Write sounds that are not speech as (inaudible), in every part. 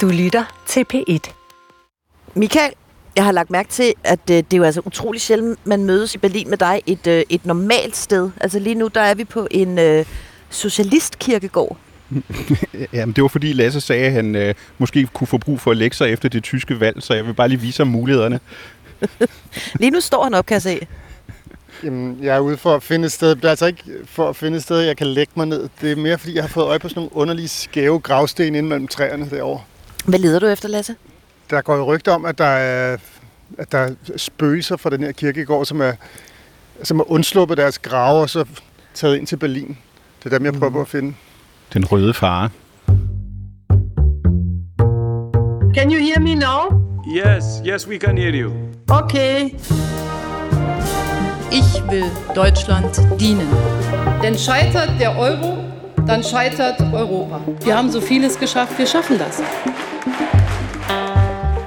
Du lytter til P1. Michael, jeg har lagt mærke til, at øh, det er jo altså utrolig sjældent, man mødes i Berlin med dig et, øh, et normalt sted. Altså lige nu, der er vi på en øh, socialistkirkegård. (laughs) Jamen, det var fordi Lasse sagde, at han øh, måske kunne få brug for at lægge sig efter det tyske valg, så jeg vil bare lige vise ham mulighederne. (laughs) lige nu står han op, kan jeg se. Jamen, jeg er ude for at finde et sted. Det er altså ikke for at finde et sted, jeg kan lægge mig ned. Det er mere, fordi jeg har fået øje på sådan nogle underlige skæve gravsten inde mellem træerne derovre. Hvad leder du efter, Lasse? Der går jo rygter om, at der er, at der er spøgelser fra den her kirkegård, som er, som er undsluppet deres grave og så taget ind til Berlin. Det er dem, jeg prøver på at finde. Den røde fare. Can you hear me now? Yes, yes, we can hear you. Okay. Ich will Deutschland dienen. Denn scheitert der Euro, dann scheitert Europa. Wir haben so vieles geschafft, wir schaffen das.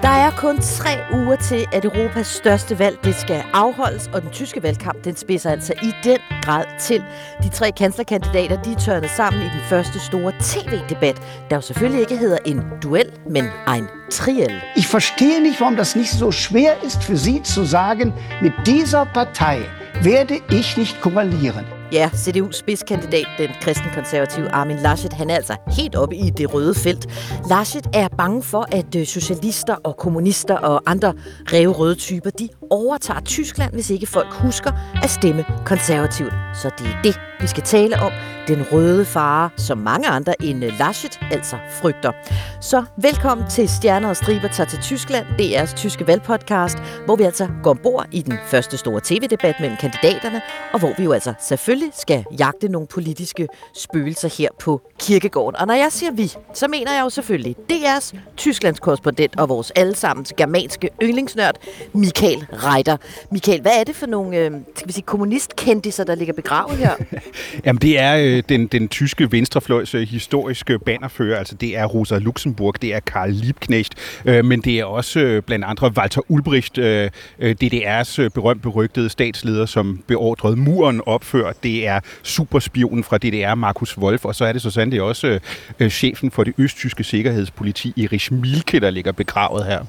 Der er kun tre uger til, at Europas største valg det skal afholdes, og den tyske valgkamp den spidser altså i den grad til. De tre kanslerkandidater de tørnede sammen i den første store tv-debat, der jo selvfølgelig ikke hedder en duel, men en triel. Ich verstehe nicht, warum das nicht so schwer ist für Sie zu sagen, mit dieser Partei werde ich nicht koalieren. Ja, CDU's spidskandidat, den kristenkonservative Armin Laschet, han er altså helt oppe i det røde felt. Laschet er bange for, at øh, socialister og kommunister og andre røde typer, de overtager Tyskland, hvis ikke folk husker at stemme konservativt. Så det er det, vi skal tale om. Den røde fare, som mange andre end Laschet altså frygter. Så velkommen til Stjerner og Striber tager til Tyskland, DR's tyske valgpodcast, hvor vi altså går ombord i den første store tv-debat mellem kandidaterne, og hvor vi jo altså selvfølgelig skal jagte nogle politiske spøgelser her på kirkegården. Og når jeg siger vi, så mener jeg jo selvfølgelig DR's Tysklands korrespondent og vores allesammens germanske yndlingsnørd, Michael Reiter. Michael, hvad er det for nogle øh, skal vi sige, kommunistkendiser, der ligger begravet her? (laughs) Jamen, det er øh, den, den tyske venstrefløjs øh, historiske bannerfører. Altså, det er Rosa Luxemburg, det er Karl Liebknecht, øh, men det er også øh, blandt andre Walter Ulbricht, øh, øh DDR's øh, berømt berygtede statsleder, som beordrede muren opført. Det er superspionen fra DDR, Markus Wolf, og så er det så sandelig også øh, øh, chefen for det østtyske sikkerhedspoliti, Erich Mielke, der ligger begravet her.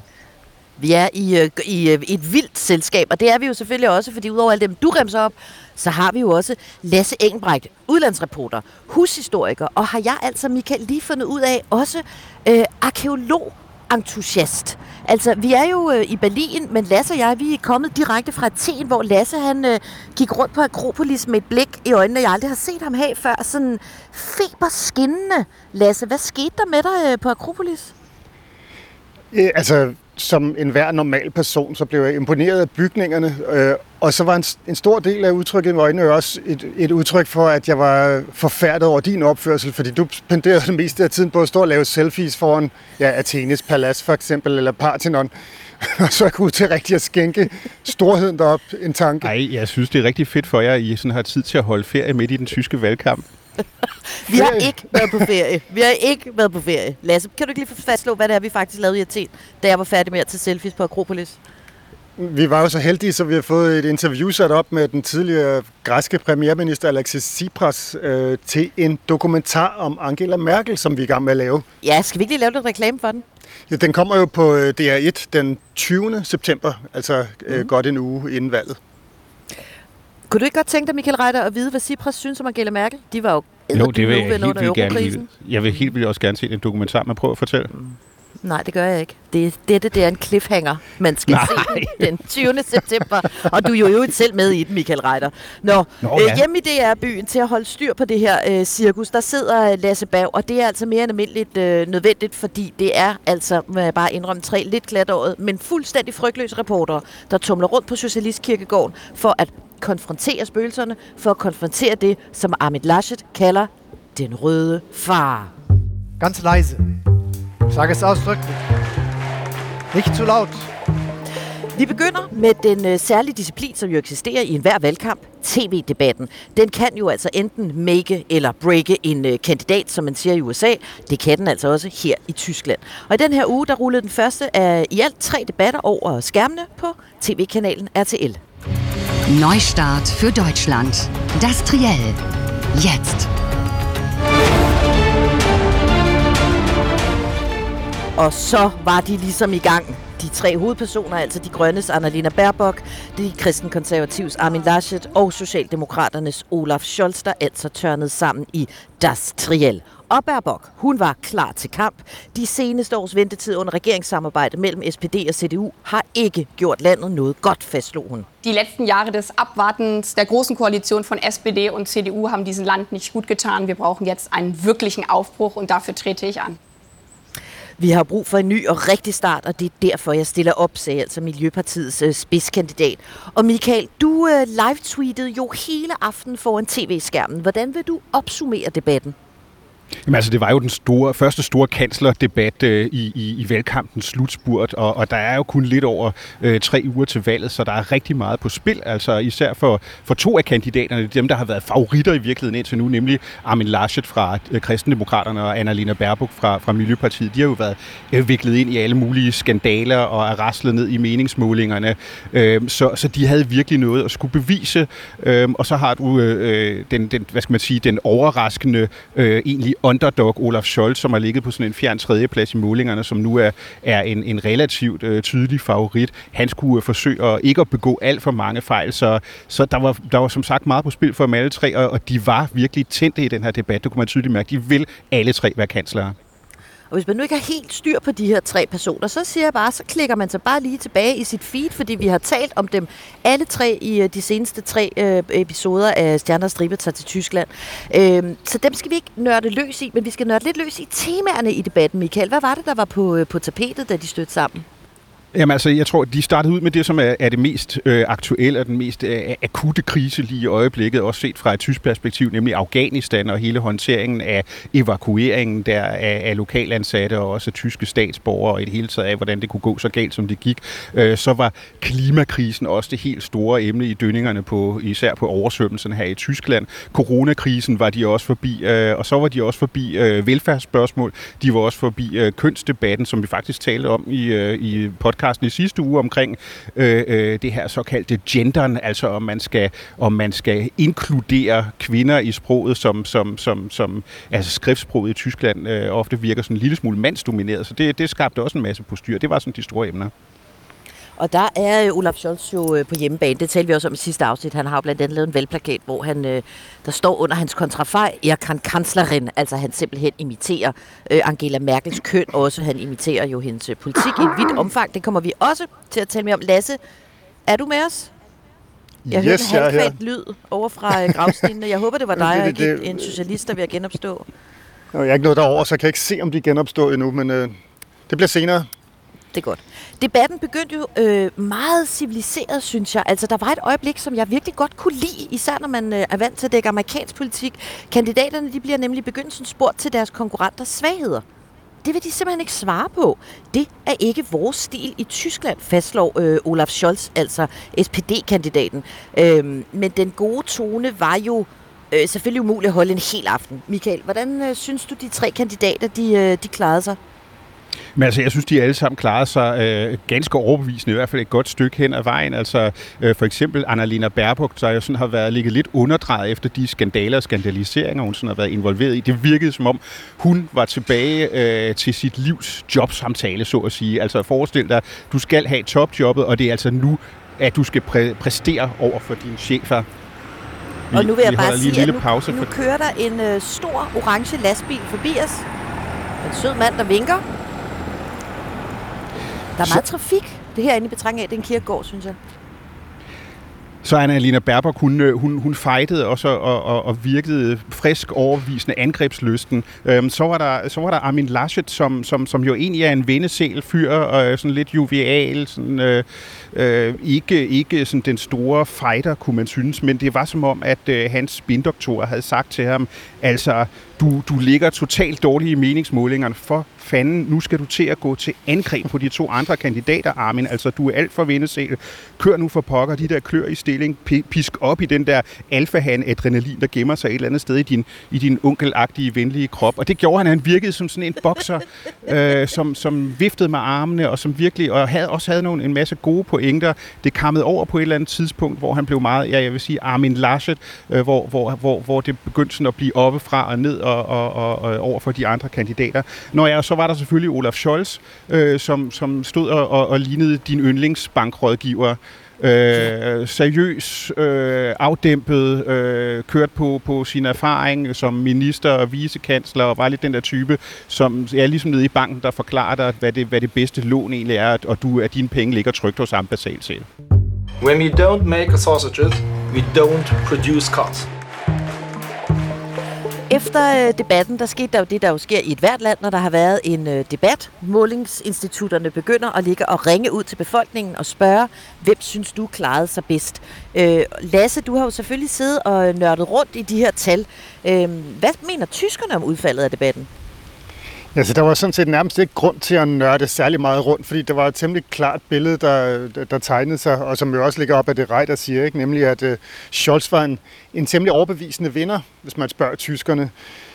Vi er i, øh, i øh, et vildt selskab, og det er vi jo selvfølgelig også, fordi udover alle dem, du remser op, så har vi jo også Lasse Engbrecht, udlandsreporter, hushistoriker, og har jeg altså, Michael, lige fundet ud af, også øh, arkeolog entusiast. Altså, vi er jo øh, i Berlin, men Lasse og jeg, vi er kommet direkte fra Athen, hvor Lasse han øh, gik rundt på Akropolis med et blik i øjnene, jeg aldrig har set ham have før. Sådan feberskinnende. Lasse, hvad skete der med dig øh, på Akropolis? Øh, altså, som enhver normal person, så blev jeg imponeret af bygningerne. Øh, og så var en, en stor del af udtrykket i øjnene også et, et udtryk for, at jeg var forfærdet over din opførsel, fordi du spenderede det meste af tiden på at stå og lave selfies foran ja, Athenes Palads for eksempel, eller Parthenon. (laughs) og så jeg kunne til rigtig at skænke storheden derop en tanke. Nej, jeg synes, det er rigtig fedt for jer, at I sådan har tid til at holde ferie midt i den tyske valgkamp. (laughs) Vi har ikke været på ferie. Vi har ikke været på ferie. Lasse, kan du ikke lige fastslå, hvad det er, vi faktisk lavede i Athen, da jeg var færdig med at tage selfies på Akropolis? Vi var jo så heldige, så vi har fået et interview sat op med den tidligere græske premierminister Alexis Tsipras øh, til en dokumentar om Angela Merkel, som vi er i gang med at lave. Ja, skal vi ikke lige lave lidt reklame for den? Ja, den kommer jo på øh, DR1 den 20. september, altså øh, mm. godt en uge inden valget. Kunne du ikke godt tænke dig, Michael Reiter, at vide, hvad Tsipras synes om Angela Merkel? De var jo Jo, det vil jeg helt vildt gerne. Jeg vil helt vildt også gerne se en dokumentar, men prøv at fortælle. Nej, det gør jeg ikke. Det, dette det er en cliffhanger, man skal Nej. se (laughs) den 20. september. Og du er jo i øvrigt selv med i den, Michael Reiter. Nå, Nå, Nå ja. øh, hjemme i DR-byen til at holde styr på det her øh, cirkus, der sidder øh, Lasse Bav, og det er altså mere end almindeligt øh, nødvendigt, fordi det er altså, må jeg bare indrømme, tre lidt glatåret, men fuldstændig frygtløse reportere, der tumler rundt på Socialistkirkegården for at konfrontere spøgelserne, for at konfrontere det, som Armin Laschet kalder den røde far. Ganz leise. Sage es ausdrücklich. Nicht zu laut. Vi begynder med den øh, særlige disciplin, som jo eksisterer i enhver valgkamp, tv-debatten. Den kan jo altså enten make eller breake en øh, kandidat, som man siger i USA. Det kan den altså også her i Tyskland. Og i den her uge, der rullede den første af i alt tre debatter over skærmene på tv-kanalen RTL. Neustart für Deutschland. Das Triell. Jetzt. Og så var de ligesom i gang. De tre hovedpersoner, altså de grønnes Annalena Baerbock, de kristenkonservativs Armin Laschet og Socialdemokraternes Olaf Scholz, der altså tørnede sammen i Das Triel. Og Baerbock, hun var klar til kamp. De seneste års ventetid under regeringssamarbejde mellem SPD og CDU har ikke gjort landet noget godt, fastslog hun. Die letzten Jahre des Abwartens der großen Koalition von SPD und CDU haben diesem Land nicht gut getan. Wir brauchen jetzt einen wirklichen Aufbruch und dafür trete ich an. Vi har brug for en ny og rigtig start, og det er derfor, jeg stiller op, sagde altså Miljøpartiets øh, spidskandidat. Og Michael, du øh, live-tweetede jo hele aften foran tv-skærmen. Hvordan vil du opsummere debatten? Jamen altså, det var jo den store, første store kanslerdebat øh, i, i, i valgkampens slutspurt, og, og der er jo kun lidt over øh, tre uger til valget, så der er rigtig meget på spil. Altså især for, for to af kandidaterne, dem der har været favoritter i virkeligheden indtil nu, nemlig Armin Laschet fra øh, Kristendemokraterne og Annalena Baerbock fra, fra Miljøpartiet. De har jo været øh, viklet ind i alle mulige skandaler og er raslet ned i meningsmålingerne, øh, så, så de havde virkelig noget at skulle bevise. Øh, og så har du øh, øh, den, den, hvad skal man sige, den overraskende øh, egentlig underdog Olaf Scholz, som har ligget på sådan en fjern tredjeplads i målingerne, som nu er, er en, en relativt øh, tydelig favorit. Han skulle øh, forsøge at ikke at begå alt for mange fejl, så, så der, var, der var som sagt meget på spil for dem alle tre, og, og de var virkelig tændte i den her debat. Det kunne man tydeligt mærke. De vil alle tre være kanslere. Og hvis man nu ikke har helt styr på de her tre personer, så siger jeg bare, så klikker man sig bare lige tilbage i sit feed, fordi vi har talt om dem alle tre i øh, de seneste tre øh, episoder af Stjerner Stribe tager til Tyskland. Øh, så dem skal vi ikke nørde løs i, men vi skal nørde lidt løs i temaerne i debatten, Michael. Hvad var det, der var på, øh, på tapetet, da de stødte sammen? Jamen altså, jeg tror, de startede ud med det, som er, er det mest øh, aktuelle og den mest øh, akutte krise lige i øjeblikket, også set fra et tysk perspektiv, nemlig Afghanistan og hele håndteringen af evakueringen der af, af lokalansatte og også af tyske statsborgere og i det hele taget af, hvordan det kunne gå så galt, som det gik. Øh, så var klimakrisen også det helt store emne i dønningerne, på, især på oversvømmelsen her i Tyskland. Coronakrisen var de også forbi, øh, og så var de også forbi øh, velfærdsspørgsmål. De var også forbi øh, kønsdebatten, som vi faktisk talte om i, øh, i podcast podcasten i sidste uge omkring øh, øh, det her såkaldte genderen, altså om man skal, om man skal inkludere kvinder i sproget, som, som, som, som altså skriftsproget i Tyskland øh, ofte virker sådan en lille smule mandsdomineret, så det, det skabte også en masse postyr. Det var sådan de store emner. Og der er øh, Olaf Scholz jo øh, på hjemmebane. Det talte vi også om i sidste afsnit. Han har jo blandt andet lavet en valgplakat, hvor han, øh, der står under hans kontrafej, er kan kanslerin. Altså han simpelthen imiterer Angela Merkels køn også. Han imiterer jo hendes politik i et vidt omfang. Det kommer vi også til at tale mere om. Lasse, er du med os? Jeg yes, hørte en halvkvægt lyd over fra gravstenene. Jeg håber, det var (laughs) dig og ikke en socialist, der vil genopstå. Jeg er ikke noget derovre, så jeg kan ikke se, om de genopstår endnu, men øh, det bliver senere. Det er godt. Debatten begyndte jo øh, meget civiliseret, synes jeg. Altså, der var et øjeblik, som jeg virkelig godt kunne lide, især når man øh, er vant til at dække amerikansk politik. Kandidaterne de bliver nemlig begyndelsen spurgt til deres konkurrenters svagheder. Det vil de simpelthen ikke svare på. Det er ikke vores stil i Tyskland, fastslår øh, Olaf Scholz, altså SPD-kandidaten. Øh, men den gode tone var jo øh, selvfølgelig umuligt at holde en hel aften. Michael, hvordan øh, synes du, de tre kandidater de, øh, de klarede sig? Men altså, jeg synes, de alle sammen klarede sig øh, ganske overbevisende, i hvert fald et godt stykke hen ad vejen. Altså, øh, for eksempel Annalena Baerbock, der jo sådan har været ligget lidt underdrejet efter de skandaler og skandaliseringer, hun sådan har været involveret i. Det virkede som om, hun var tilbage øh, til sit livs jobsamtale, så at sige. Altså, forestil dig, du skal have topjobbet, og det er altså nu, at du skal præ- præstere over for dine chefer. Vi, og nu vil jeg bare sige, at nu, pause nu for... kører der en øh, stor orange lastbil forbi os. En sød mand, der vinker. Der er meget så... trafik. Det her inde i betragtning af, det er en kirkegård, synes jeg. Så Anna-Lena Baerbock, hun, øh, hun, hun fejtede også og, og, og virkede frisk, overbevisende angrebsløsten. Øhm, så, var der, så var der Armin Laschet, som, som, som jo egentlig er en vendesel fyr, og sådan lidt jovial, sådan, øh, øh, ikke, ikke sådan den store fighter, kunne man synes, men det var som om, at øh, hans spindoktor havde sagt til ham, altså, du, du ligger totalt dårligt i meningsmålingerne. For fanden, nu skal du til at gå til angreb på de to andre kandidater, Armin. Altså, du er alt for vindesæl. Kør nu for pokker, de der klør i stilling. pisk op i den der alfahan adrenalin, der gemmer sig et eller andet sted i din, i din onkelagtige, venlige krop. Og det gjorde han. Han virkede som sådan en bokser, (laughs) øh, som, som viftede med armene, og som virkelig, og havde, også havde nogle, en masse gode pointer. Det kammede over på et eller andet tidspunkt, hvor han blev meget, ja, jeg vil sige Armin Laschet, øh, hvor, hvor, hvor, hvor det begyndte sådan at blive oppefra og ned og, og, og, og over for de andre kandidater. Når jeg, så var der selvfølgelig Olaf Scholz, øh, som, som stod og, og, og lignede din yndlingsbankrådgiver. Øh, seriøs, øh, afdæmpet, øh, kørt på, på sin erfaring som minister og vicekansler, og var lidt den der type, som er ligesom nede i banken, der forklarer dig, hvad det, hvad det bedste lån egentlig er, og du, at dine penge ligger trygt hos ham basalt set. When we don't make sausages, we don't produce cars. Efter øh, debatten, der skete der jo det, der jo sker i et hvert land, når der har været en øh, debat. Målingsinstitutterne begynder at ligge og ringe ud til befolkningen og spørge, hvem synes du klarede sig bedst? Øh, Lasse, du har jo selvfølgelig siddet og nørdet rundt i de her tal. Øh, hvad mener tyskerne om udfaldet af debatten? Altså, der var sådan set nærmest ikke grund til at nørde særlig meget rundt, fordi der var et temmelig klart billede, der, der tegnede sig, og som jo også ligger op af det Reiter siger, ikke? nemlig at uh, Scholz var en, en temmelig overbevisende vinder, hvis man spørger tyskerne.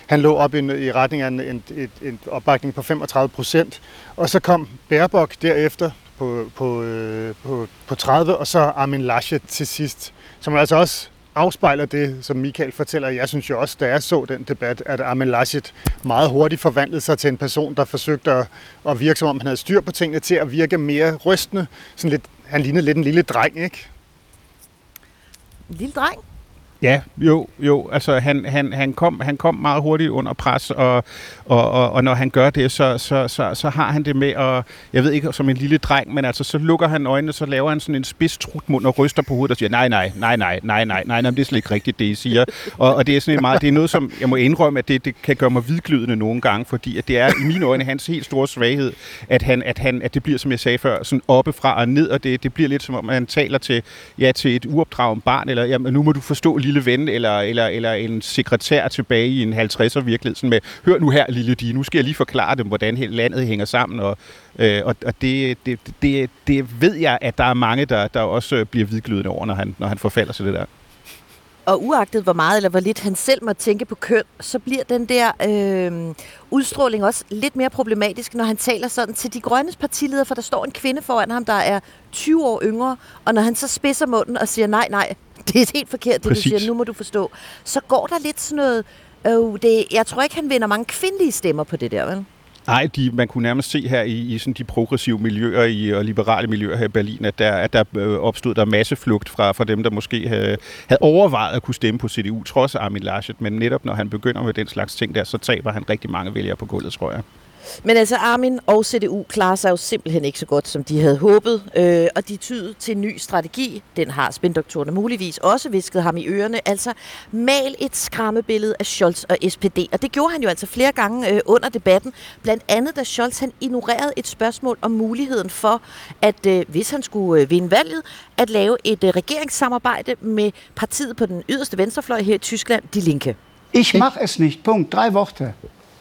Han lå op i, i retning af en, en, en, en opbakning på 35 procent, og så kom Baerbock derefter på, på, øh, på, på 30, og så Armin Laschet til sidst, som altså også afspejler det, som Michael fortæller. Jeg synes jo også, da jeg så den debat, at Armin Laschet meget hurtigt forvandlede sig til en person, der forsøgte at, at virke, som om han havde styr på tingene, til at virke mere rystende. Sådan lidt, han lignede lidt en lille dreng, ikke? En lille dreng? Ja, jo, jo. Altså, han, han, han, kom, han kom meget hurtigt under pres, og, og, og, og når han gør det, så, så, så, så har han det med at, jeg ved ikke, som en lille dreng, men altså, så lukker han øjnene, så laver han sådan en spids trutmund og ryster på hovedet og siger, nej, nej, nej, nej, nej, nej, nej, nej, det er slet ikke rigtigt, det I siger. Og, og det er sådan meget, det er noget, som jeg må indrømme, at det, det kan gøre mig hvidglødende nogle gange, fordi at det er i mine øjne hans helt store svaghed, at, han, at, han, at det bliver, som jeg sagde før, sådan oppefra og ned, og det, det bliver lidt som om, han taler til, ja, til et uopdraget barn, eller jamen, nu må du forstå, lille ven, eller, eller, eller en sekretær tilbage i en 50'er virkelighed, sådan med, hør nu her, lille Di, nu skal jeg lige forklare dem, hvordan landet hænger sammen, og, øh, og, og det, det, det, det ved jeg, at der er mange, der, der også bliver hvidglødende over, når han, når han forfalder til det der. Og uagtet hvor meget eller hvor lidt han selv må tænke på køn, så bliver den der øh, udstråling også lidt mere problematisk, når han taler sådan til de grønnes partileder, for der står en kvinde foran ham, der er 20 år yngre, og når han så spidser munden og siger, nej, nej, (laughs) det er helt forkert, det Præcis. du siger, nu må du forstå, så går der lidt sådan noget, øh, det, jeg tror ikke, han vinder mange kvindelige stemmer på det der, vel? Nej, de, man kunne nærmest se her i, i sådan de progressive miljøer i, og liberale miljøer her i Berlin, at der, at der øh, opstod der masseflugt fra, fra dem, der måske havde, havde overvejet at kunne stemme på CDU, trods Armin Laschet. Men netop når han begynder med den slags ting der, så taber han rigtig mange vælgere på gulvet, tror jeg. Men altså Armin og CDU klarer sig jo simpelthen ikke så godt, som de havde håbet, øh, og de tyder til en ny strategi. Den har spindoktorerne muligvis også visket ham i ørerne. Altså mal et skræmmebillede af Scholz og SPD, og det gjorde han jo altså flere gange øh, under debatten. Blandt andet da Scholz han ignorerede et spørgsmål om muligheden for, at øh, hvis han skulle øh, vinde valget, at lave et øh, regeringssamarbejde med partiet på den yderste venstrefløj her i Tyskland, Die Linke. Ich mach es nicht. Punkt. Drei Worte.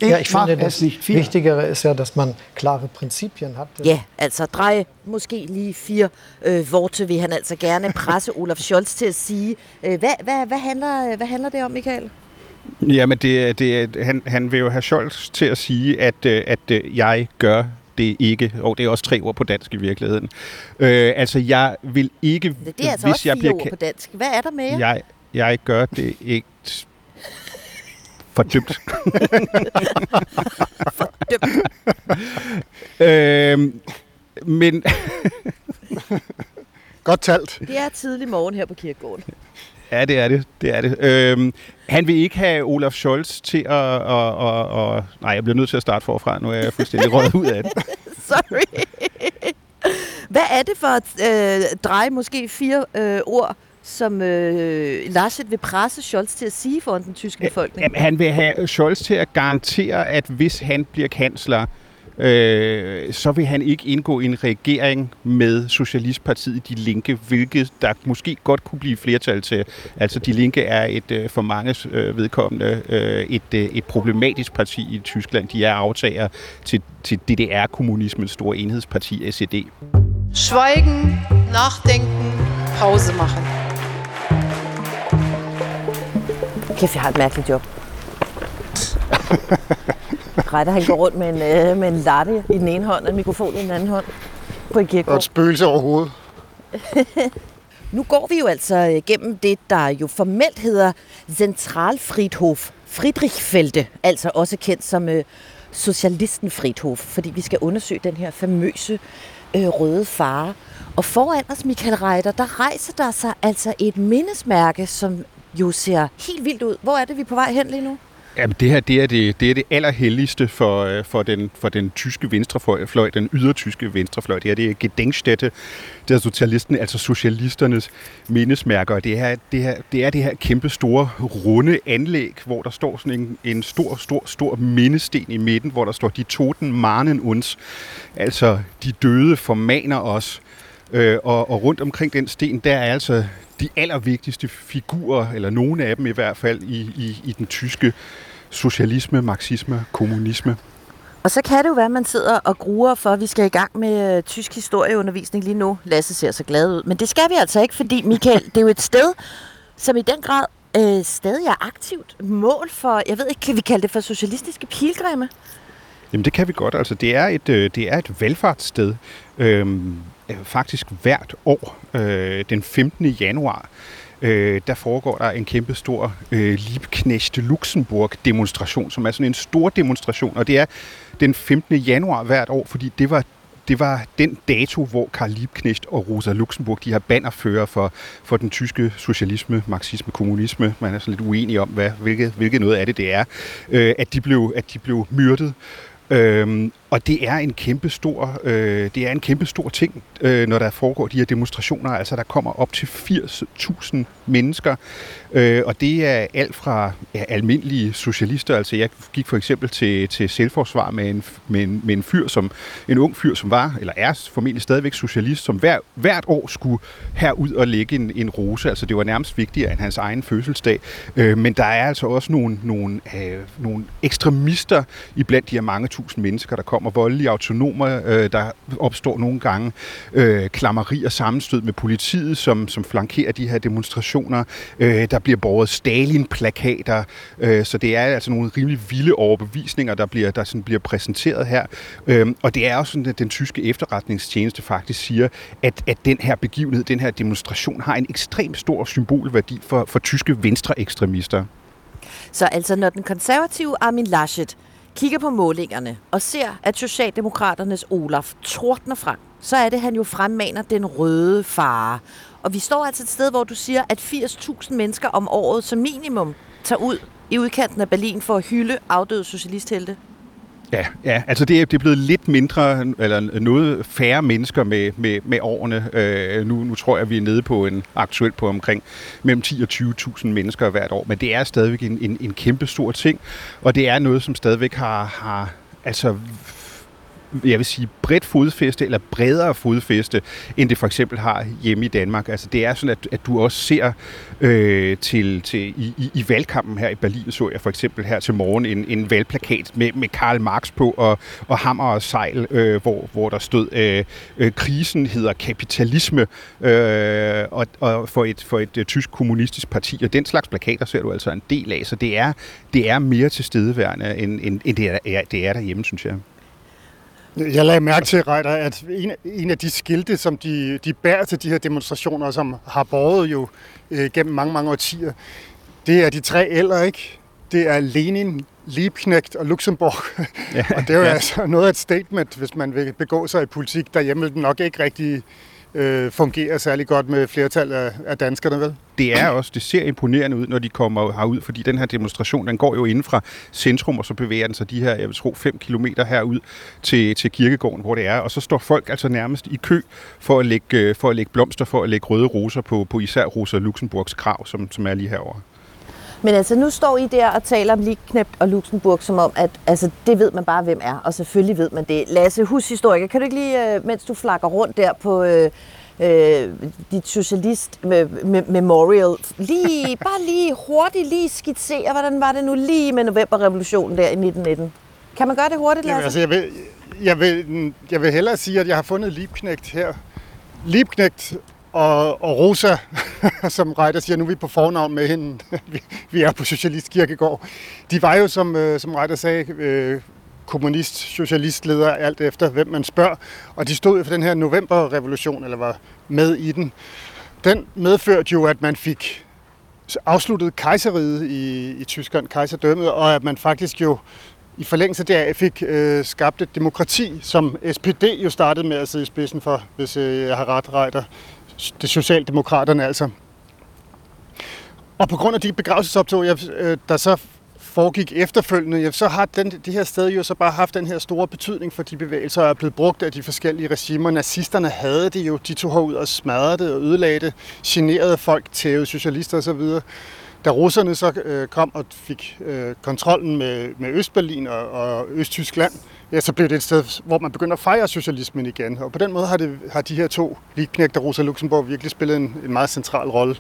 Ja, ich finde, das Wichtigere ist ja, dass man klare Prinzipien hat. Ja, altså dreje måske lige fire øh, vorte vil han altså gerne presse (laughs) Olaf Scholz til at sige. Øh, hvad, hvad, hvad, handler, hvad handler det om, Michael? Jamen, det, det, han, han vil jo have Scholz til at sige, at, øh, at øh, jeg gør det ikke. Og det er også tre ord på dansk i virkeligheden. Øh, altså, jeg vil ikke... Det er altså hvis også jeg bliver, ord på dansk. Hvad er der med Jeg, jeg gør det ikke Fordømt. (laughs) Fordømt. øhm, men... Godt talt. Det er tidlig morgen her på kirkegården. Ja, det er det. det, er det. Øhm, han vil ikke have Olaf Scholz til at... Og, og, og, nej, jeg bliver nødt til at starte forfra. Nu er jeg fuldstændig (laughs) røget ud af det. Sorry. Hvad er det for at øh, dreje måske fire øh, ord som øh, Laschet vil presse Scholz til at sige foran den tyske befolkning? Jamen, han vil have Scholz til at garantere, at hvis han bliver kansler, øh, så vil han ikke indgå i en regering med Socialistpartiet De Linke, hvilket der måske godt kunne blive flertal til. Altså De Linke er et øh, for mange øh, vedkommende øh, et, et problematisk parti i Tyskland. De er aftager til, til DDR-kommunismens store enhedsparti, SED. Schweigen, nachdenken, Pause machen. Kæft, jeg har et mærkeligt job. Retter, han går rundt med en, øh, med en latte i den ene hånd, og en mikrofon i den anden hånd på en Og kirkegård. et spøgelse over hovedet. (laughs) Nu går vi jo altså øh, gennem det, der jo formelt hedder Zentralfriedhof Friedrichfelde, altså også kendt som øh, Socialistenfriedhof, fordi vi skal undersøge den her famøse øh, røde fare. Og foran os, Michael Reiter, der rejser der sig altså et mindesmærke, som jo ser helt vildt ud. Hvor er det, vi er på vej hen lige nu? Jamen, det her det er det, det, er det allerhelligste for, øh, for, den, for den tyske venstrefløj, den ydertyske venstrefløj. Det her det er Gedenkstätte der socialisten, altså socialisternes mindesmærker. Det her, det her, det er det her kæmpe store runde anlæg, hvor der står sådan en, en stor, stor, stor mindesten i midten, hvor der står de toten marnen uns, altså de døde formaner os. Øh, og, og rundt omkring den sten, der er altså de allervigtigste figurer, eller nogle af dem i hvert fald, i, i, i den tyske socialisme, marxisme, kommunisme. Og så kan det jo være, at man sidder og gruer for, at vi skal i gang med øh, tysk historieundervisning lige nu. Lasse ser så glad ud. Men det skal vi altså ikke, fordi Michael, det er jo et sted, som i den grad øh, stadig er aktivt mål for, jeg ved ikke, kan vi kalde det for socialistiske pilgrimme? Jamen det kan vi godt. Altså det er et, øh, det er et valgfartssted. Øhm, øh, Øh, faktisk hvert år, øh, den 15. januar, øh, der foregår der en kæmpe stor øh, Liebknecht Luxemburg demonstration, som er sådan en stor demonstration, og det er den 15. januar hvert år, fordi det var det var den dato, hvor Karl Liebknecht og Rosa Luxemburg, de har bannerfører for, for den tyske socialisme, marxisme, kommunisme. Man er sådan lidt uenig om, hvad, hvilket, hvilket noget af det det er. Øh, at, de blev, at de blev myrdet. Øhm, og det er en kæmpe stor, øh, det er en kæmpe stor ting, øh, når der foregår de her demonstrationer. Altså der kommer op til 80.000 mennesker, øh, og det er alt fra ja, almindelige socialister. Altså jeg gik for eksempel til, til selvforsvar med en, med, en, med en fyr, som en ung fyr, som var eller er formentlig stadigvæk socialist, som hver, hvert år skulle herud og lægge en, en rose. Altså det var nærmest vigtigere end hans egen fødselsdag. Øh, men der er altså også nogle, nogle, øh, nogle ekstremister i blandt de her mange tusind mennesker, der kommer voldelige autonomer. Øh, der opstår nogle gange øh, klammeri og sammenstød med politiet, som, som flankerer de her demonstrationer. Øh, der bliver borget Stalin-plakater, øh, så det er altså nogle rimelig vilde overbevisninger, der bliver, der sådan bliver præsenteret her. Øh, og det er også sådan, at den tyske efterretningstjeneste faktisk siger, at, at den her begivenhed, den her demonstration, har en ekstremt stor symbolværdi for, for tyske venstreekstremister. Så altså, når den konservative Armin Laschet kigger på målingerne og ser, at Socialdemokraternes Olaf tordner frem, så er det, han jo fremmaner den røde fare. Og vi står altså et sted, hvor du siger, at 80.000 mennesker om året som minimum tager ud i udkanten af Berlin for at hylde afdøde socialisthelte. Ja, ja altså det er, det er blevet lidt mindre, eller noget færre mennesker med, med, med årene. Øh, nu, nu tror jeg, vi er nede på en aktuelt på omkring mellem 10 og 20.000 mennesker hvert år, men det er stadigvæk en, en, en kæmpe stor ting, og det er noget, som stadigvæk har, har altså jeg vil sige, bredt fodfæste, eller bredere fodfæste, end det for eksempel har hjemme i Danmark. Altså det er sådan, at, at du også ser øh, til, til i, i, i valgkampen her i Berlin, så jeg for eksempel her til morgen en, en valgplakat med, med Karl Marx på, og, og hammer og sejl, øh, hvor, hvor der stod, øh, øh, krisen hedder kapitalisme, øh, og, og for et, for et øh, tysk kommunistisk parti, og den slags plakater ser du altså en del af, så det er, det er mere tilstedeværende, end, end, end det, er, det er derhjemme, synes jeg. Jeg lagde mærke til, Reiter, at en, en af de skilte, som de, de bærer til de her demonstrationer, som har båret jo øh, gennem mange, mange årtier, det er de tre ældre, ikke? Det er Lenin, Liebknecht og Luxemburg. Ja, (laughs) og det er jo ja. altså noget af et statement, hvis man vil begå sig i politik. Derhjemme vil den nok ikke rigtig øh, fungerer særlig godt med flertal af, af danskerne, vel? Det er også, det ser imponerende ud, når de kommer herud, fordi den her demonstration, den går jo inden fra centrum, og så bevæger den sig de her, jeg vil tro, 5 kilometer herud til, til kirkegården, hvor det er, og så står folk altså nærmest i kø for at lægge, øh, for at lægge blomster, for at lægge røde roser på, på især Rosa Luxemburgs krav, som, som er lige herovre. Men altså, nu står I der og taler om Liebknecht og Luxemburg, som om, at altså, det ved man bare, hvem er, og selvfølgelig ved man det. Lasse, hushistoriker, kan du ikke lige, øh, mens du flakker rundt der på øh, øh, dit socialist memorial, lige, (laughs) bare lige hurtigt lige skitsere, hvordan var det nu lige med novemberrevolutionen der i 1919? Kan man gøre det hurtigt, Lasse? Jamen, altså, jeg, vil, jeg, vil, jeg vil hellere sige, at jeg har fundet Liebknecht her. Liebknecht og, og Rosa, (laughs) som Reiter siger, nu er vi på fornavn med hende, (laughs) vi er på Socialistkirkegård, de var jo, som, øh, som Reiter sagde, øh, kommunist, socialistleder, alt efter hvem man spørger. Og de stod for den her novemberrevolution, eller var med i den. Den medførte jo, at man fik afsluttet kejseriet i, i Tyskland, kejserdømmet, og at man faktisk jo i forlængelse deraf fik øh, skabt et demokrati, som SPD jo startede med at sidde i spidsen for, hvis øh, jeg har ret, Reiter. Det Socialdemokraterne altså. Og på grund af de begravelsesoptog, jeg, øh, der så foregik efterfølgende, ja, så har den, det her sted jo så bare haft den her store betydning for de bevægelser, og er blevet brugt af de forskellige regimer. Nazisterne havde det jo, de tog herud og smadrede det og ødelagde det, generede folk, tævede socialister osv. Da russerne så øh, kom og fik øh, kontrollen med, med Østberlin og, og Østtyskland, ja, så blev det et sted, hvor man begynder at fejre socialismen igen. Og på den måde har, det, har de her to ligknægter, Rosa Luxemburg, virkelig spillet en, en meget central rolle.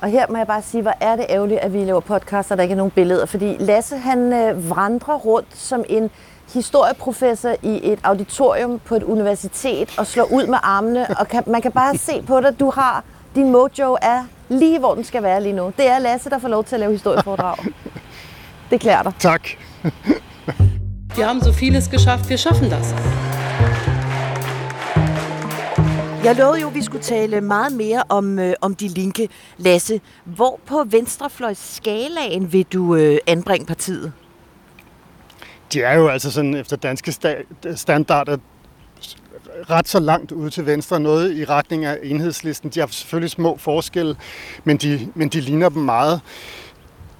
Og her må jeg bare sige, hvor er det ærgerligt, at vi laver podcast, og der ikke er nogen billeder. Fordi Lasse, han øh, vandrer rundt som en historieprofessor i et auditorium på et universitet og slår ud med armene. Og kan, man kan bare se på dig, du har, din mojo er lige, hvor den skal være lige nu. Det er Lasse, der får lov til at lave historieforedrag. (laughs) Det klæder dig. Tak. Wir haben so vieles geschafft, wir schaffen das. Jeg lovede jo, at vi skulle tale meget mere om, øh, om de linke. Lasse, hvor på venstrefløjsskalaen vil du øh, anbringe partiet? De er jo altså sådan efter danske sta- standarder ret så langt ude til venstre, noget i retning af enhedslisten. De har selvfølgelig små forskelle, men de, men de ligner dem meget.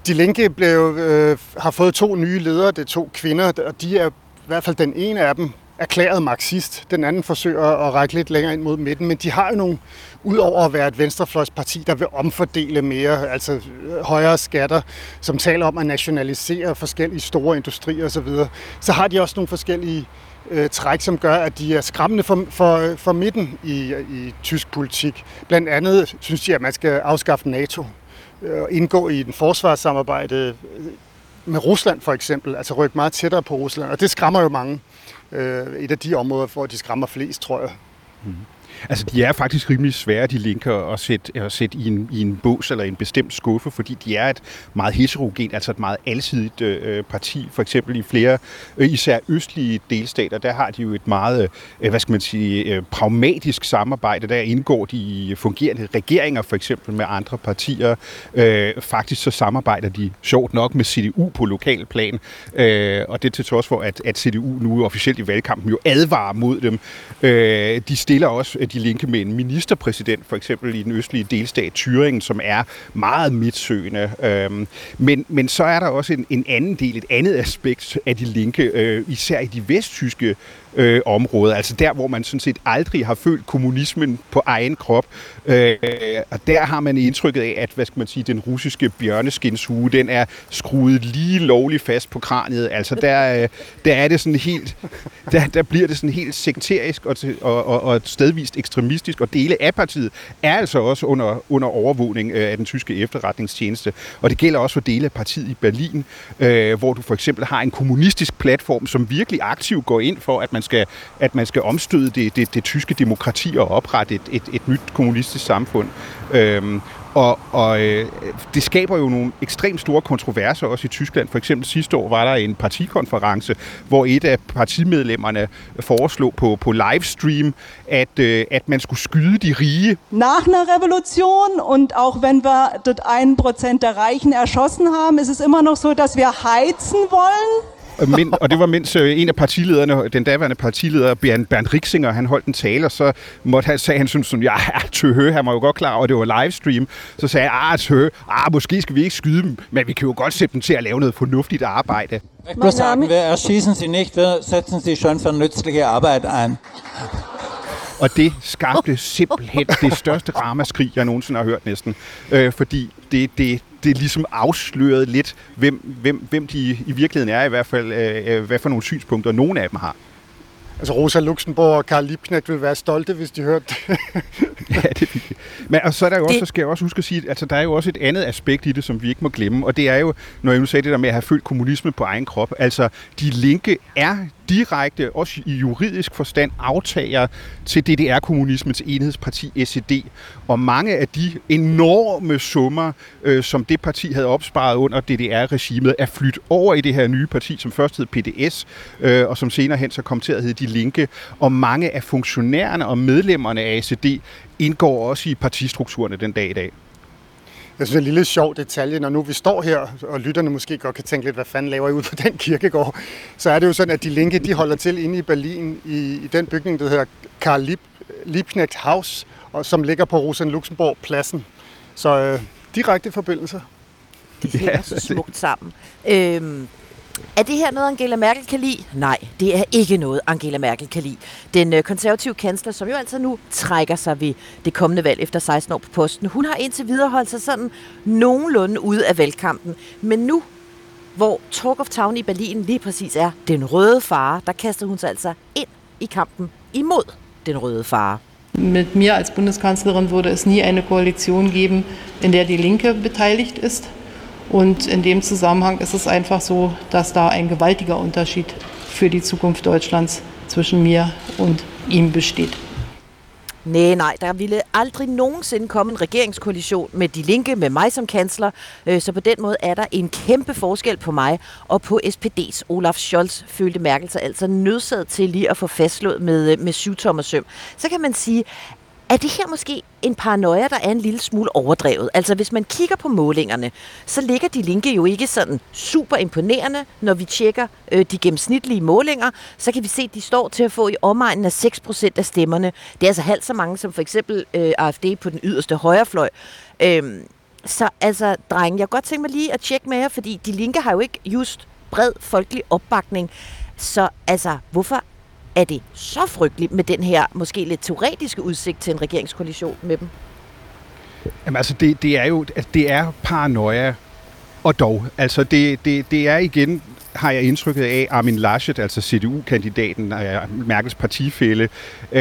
De Linke blev, øh, har fået to nye ledere, det er to kvinder, og de er i hvert fald den ene af dem erklæret marxist. Den anden forsøger at række lidt længere ind mod midten, men de har jo nogle, udover at være et venstrefløjsparti, der vil omfordele mere, altså øh, højere skatter, som taler om at nationalisere forskellige store industrier osv., så har de også nogle forskellige øh, træk, som gør, at de er skræmmende for, for, for midten i, i tysk politik. Blandt andet synes de, at man skal afskaffe NATO Øh, og indgå i en forsvarssamarbejde med Rusland for eksempel, altså rykke meget tættere på Rusland, og det skræmmer jo mange. Øh, et af de områder, hvor de skræmmer flest, tror jeg. Mm. Altså, de er faktisk rimelig svære, de linker, at sætte, at sætte i, en, i en bås eller en bestemt skuffe, fordi de er et meget heterogen, altså et meget alsidigt øh, parti. For eksempel i flere, øh, især østlige delstater, der har de jo et meget, øh, hvad skal man sige, øh, pragmatisk samarbejde. Der indgår de i fungerende regeringer, for eksempel med andre partier. Øh, faktisk så samarbejder de sjovt nok med CDU på lokal plan, øh, og det til trods for, at, at CDU nu officielt i valgkampen jo advarer mod dem. Øh, de stiller også de linke med en ministerpræsident, for eksempel i den østlige delstat Thüringen, som er meget midtsøgende. Øhm, men, men så er der også en, en anden del, et andet aspekt af de linke, øh, især i de vesttyske øh, områder, altså der, hvor man sådan set aldrig har følt kommunismen på egen krop. Øh, og der har man indtrykket af, at hvad skal man sige, den russiske bjørneskinshue, den er skruet lige lovligt fast på kraniet. Altså der, øh, der er det sådan helt, der, der bliver det sådan helt sekterisk og, og, og, og stedvist ekstremistisk, og dele af partiet er altså også under, under overvågning øh, af den tyske efterretningstjeneste. Og det gælder også for dele af partiet i Berlin, øh, hvor du for eksempel har en kommunistisk platform, som virkelig aktivt går ind for, at man skal, at man skal omstøde det, det, det tyske demokrati og oprette et, et, et nyt kommunistisk samfund. Øhm, og, og øh, det skaber jo nogle ekstremt store kontroverser også i Tyskland. For eksempel sidste år var der en partikonference, hvor et af partimedlemmerne foreslog på, på livestream, at, øh, at man skulle skyde de rige. Nach einer Revolution und auch wenn wir dort 1% der Reichen erschossen haben, ist es immer noch so, dass wir heizen wollen. Men, og det var mens øh, en af partilederne, den daværende partileder, Bernd, Bernd Rixinger, han holdt en tale, og så måtte han, sagde han sådan, sådan ja, tøhø, han var jo godt klar over, at det var livestream. Så sagde jeg, ah, tøhø, ah, måske skal vi ikke skyde dem, men vi kan jo godt sætte dem til at lave noget fornuftigt arbejde. Ich muss sagen, wir erschießen sie nicht, wir setzen sie schon für nützliche Arbeit ein. Og det skabte simpelthen det største ramaskrig, jeg nogensinde har hørt næsten. Øh, fordi det, det, det ligesom afslørede lidt, hvem, hvem, hvem de i virkeligheden er, i hvert fald, øh, hvad for nogle synspunkter nogen af dem har. Altså Rosa Luxemburg og Karl Liebknecht vil være stolte, hvis de hørte det. (laughs) ja, det er. Men og så er der jo også, så skal jeg også huske at sige, altså der er jo også et andet aspekt i det, som vi ikke må glemme, og det er jo, når jeg nu sagde det der med at have følt kommunisme på egen krop, altså de linke er direkte, også i juridisk forstand, aftager til DDR-kommunismens enhedsparti SED. Og mange af de enorme summer, øh, som det parti havde opsparet under DDR-regimet, er flyttet over i det her nye parti, som først hed PDS, øh, og som senere hen så kom til at hedde De Linke. Og mange af funktionærerne og medlemmerne af SED indgår også i partistrukturerne den dag i dag. Jeg synes, det er en lille sjov detalje, når nu vi står her, og lytterne måske godt kan tænke lidt, hvad fanden laver I ud på den kirkegård, så er det jo sådan, at de linke, de holder til inde i Berlin, i, i den bygning, der hedder Karl Lieb, Liebknecht House, og som ligger på Rosen Luxemburg pladsen. Så øh, direkte forbindelser. De hænger så smukt sammen. Øhm, er det her noget, Angela Merkel kan lide? Nej, det er ikke noget, Angela Merkel kan lide. Den øh, konservative kansler, som jo altså nu trækker sig ved det kommende valg efter 16 år på posten, hun har indtil videre holdt sig sådan nogenlunde ude af valgkampen. Men nu, hvor Talk of Town i Berlin lige præcis er den røde fare, der kaster hun sig altså ind i kampen imod den røde fare. Mit mir als Bundeskanzlerin würde es nie eine Koalition geben, in der die Linke beteiligt ist. Und in dem Zusammenhang ist es einfach so, dass da ein gewaltiger Unterschied für die Zukunft Deutschlands zwischen mir und ihm besteht. Nej, nej, der ville aldrig nogensinde komme en regeringskoalition med De Linke, med mig som kansler, øh, så på den måde er der en kæmpe forskel på mig og på SPD's Olaf Scholz, følte Merkel sig altså nødsaget til lige at få fastslået med, øh, med med syvtommer søm. Så kan man sige, er det her måske en paranoia, der er en lille smule overdrevet? Altså hvis man kigger på målingerne, så ligger de linke jo ikke sådan super imponerende. Når vi tjekker øh, de gennemsnitlige målinger, så kan vi se, at de står til at få i omegnen af 6% af stemmerne. Det er altså halvt så mange som for eksempel øh, AFD på den yderste højrefløj. Øhm, så altså, dreng, jeg kan godt tænke mig lige at tjekke med jer, fordi de linke har jo ikke just bred folkelig opbakning. Så altså, hvorfor er det så frygteligt med den her måske lidt teoretiske udsigt til en regeringskoalition med dem? Jamen altså, det, det er jo altså, det er paranoia, og dog. Altså, det, det, det er igen har jeg indtrykket af Armin Laschet, altså CDU-kandidaten, uh, Merkels partifælle, uh,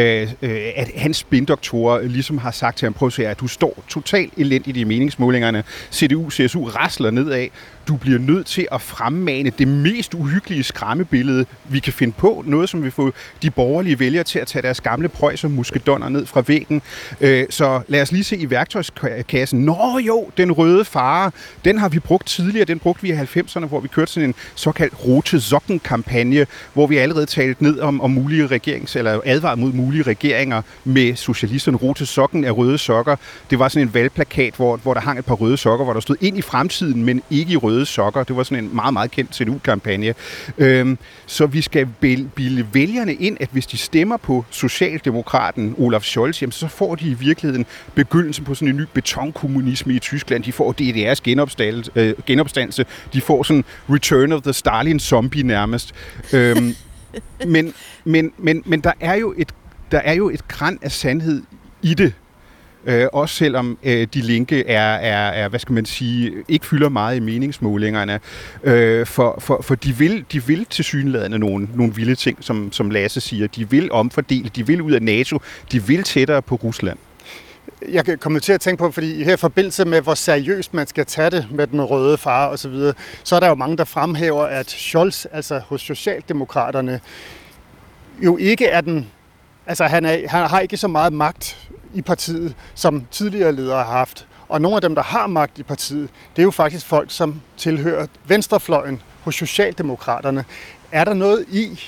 at hans spindoktorer ligesom har sagt til ham, prøv at se, at du står totalt elendigt i meningsmålingerne. CDU, CSU rasler nedad du bliver nødt til at fremmane det mest uhyggelige skræmmebillede, vi kan finde på. Noget, som vi får de borgerlige vælgere til at tage deres gamle prøjser muskedonner ned fra væggen. Øh, så lad os lige se i værktøjskassen. Nå jo, den røde fare, den har vi brugt tidligere. Den brugte vi i 90'erne, hvor vi kørte sådan en såkaldt rote sokken kampagne hvor vi allerede talte ned om, om mulige regerings, eller advaret mod mulige regeringer med socialisterne. Rote sokken af røde sokker. Det var sådan en valgplakat, hvor, hvor der hang et par røde sokker, hvor der stod ind i fremtiden, men ikke i røde røde sokker. Det var sådan en meget, meget kendt CDU-kampagne. Øhm, så vi skal bilde vælgerne ind, at hvis de stemmer på Socialdemokraten Olaf Scholz, jamen, så får de i virkeligheden begyndelsen på sådan en ny betonkommunisme i Tyskland. De får DDR's genopstandelse. Øh, genopstandelse. De får sådan Return of the Stalin zombie nærmest. Øhm, (laughs) men, men, men, men der er jo et der er jo et græn af sandhed i det. Øh, også selvom øh, de linke er, er, er, hvad skal man sige, ikke fylder meget i meningsmålingerne. Øh, for, for, for de vil, de vil til synlædende nogle, nogle vilde ting, som, som Lasse siger. De vil omfordele, de vil ud af NATO, de vil tættere på Rusland jeg kommer til at tænke på, fordi her i forbindelse med, hvor seriøst man skal tage det med den røde far og så videre, så er der jo mange, der fremhæver, at Scholz, altså hos Socialdemokraterne, jo ikke er den, altså han, er, han har ikke så meget magt i partiet, som tidligere ledere har haft. Og nogle af dem, der har magt i partiet, det er jo faktisk folk, som tilhører venstrefløjen hos Socialdemokraterne. Er der noget i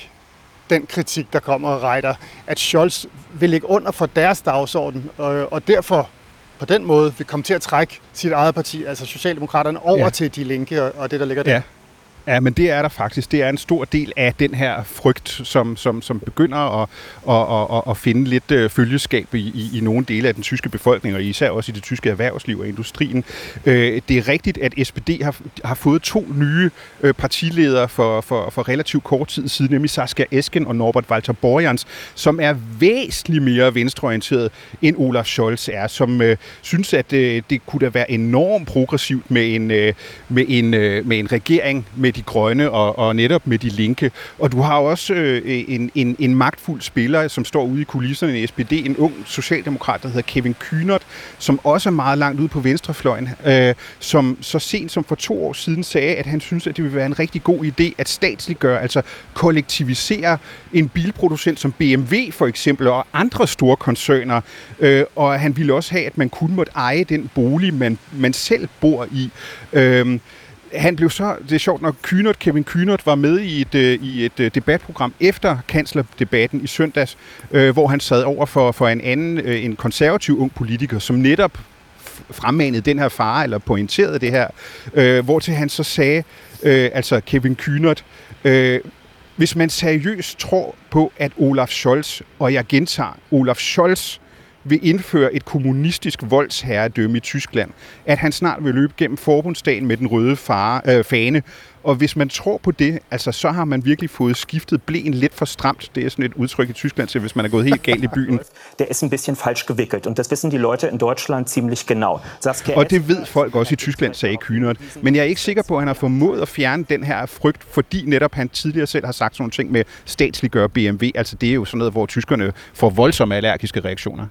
den kritik, der kommer og retter, at Scholz vil ligge under for deres dagsorden, og, og derfor på den måde vil komme til at trække sit eget parti, altså Socialdemokraterne, over ja. til de linke og, og det, der ligger der? Ja. Ja, men det er der faktisk. Det er en stor del af den her frygt, som, som, som begynder at, at, at, at finde lidt øh, følgeskab i, i, i nogle dele af den tyske befolkning, og især også i det tyske erhvervsliv og industrien. Øh, det er rigtigt, at SPD har, har fået to nye øh, partiledere for, for, for relativt kort tid siden, nemlig Saskia Esken og Norbert Walter Borjans, som er væsentligt mere venstreorienteret end Olaf Scholz er, som øh, synes, at øh, det kunne da være enormt progressivt med en, øh, med en, øh, med en regering med de grønne og, og netop med de linke. Og du har også øh, en, en, en magtfuld spiller, som står ude i kulisserne i SPD, en ung socialdemokrat, der hedder Kevin Kynert, som også er meget langt ude på venstrefløjen, øh, som så sent som for to år siden sagde, at han synes, at det ville være en rigtig god idé at statsliggøre, altså kollektivisere en bilproducent som BMW for eksempel, og andre store koncerner. Øh, og han ville også have, at man kun måtte eje den bolig, man, man selv bor i. Øh, han blev så, det er sjovt nok, Kynert, Kevin Kynert var med i et, øh, i et øh, debatprogram efter kanslerdebatten i søndags, øh, hvor han sad over for, for en anden, øh, en konservativ ung politiker, som netop fremmanede den her fare, eller pointerede det her, øh, hvor til han så sagde, øh, altså Kevin Kynert, øh, hvis man seriøst tror på, at Olaf Scholz, og jeg gentager, Olaf Scholz vil indføre et kommunistisk voldsherredømme i Tyskland, at han snart vil løbe gennem forbundsdagen med den røde fare, øh, fane. Og hvis man tror på det, altså, så har man virkelig fået skiftet blæen lidt for stramt. Det er sådan et udtryk i Tyskland til, hvis man er gået helt galt i byen. Der ist ein bisschen falsch gewickelt und das wissen die Leute in Deutschland ziemlich genau. Saskia og det ved folk også i Tyskland, sagde Kynert. Men jeg er ikke sikker på, at han har formået at fjerne den her frygt, fordi netop han tidligere selv har sagt sådan nogle ting med statsliggøre BMW. Altså det er jo sådan noget, hvor tyskerne får voldsomme allergiske reaktioner.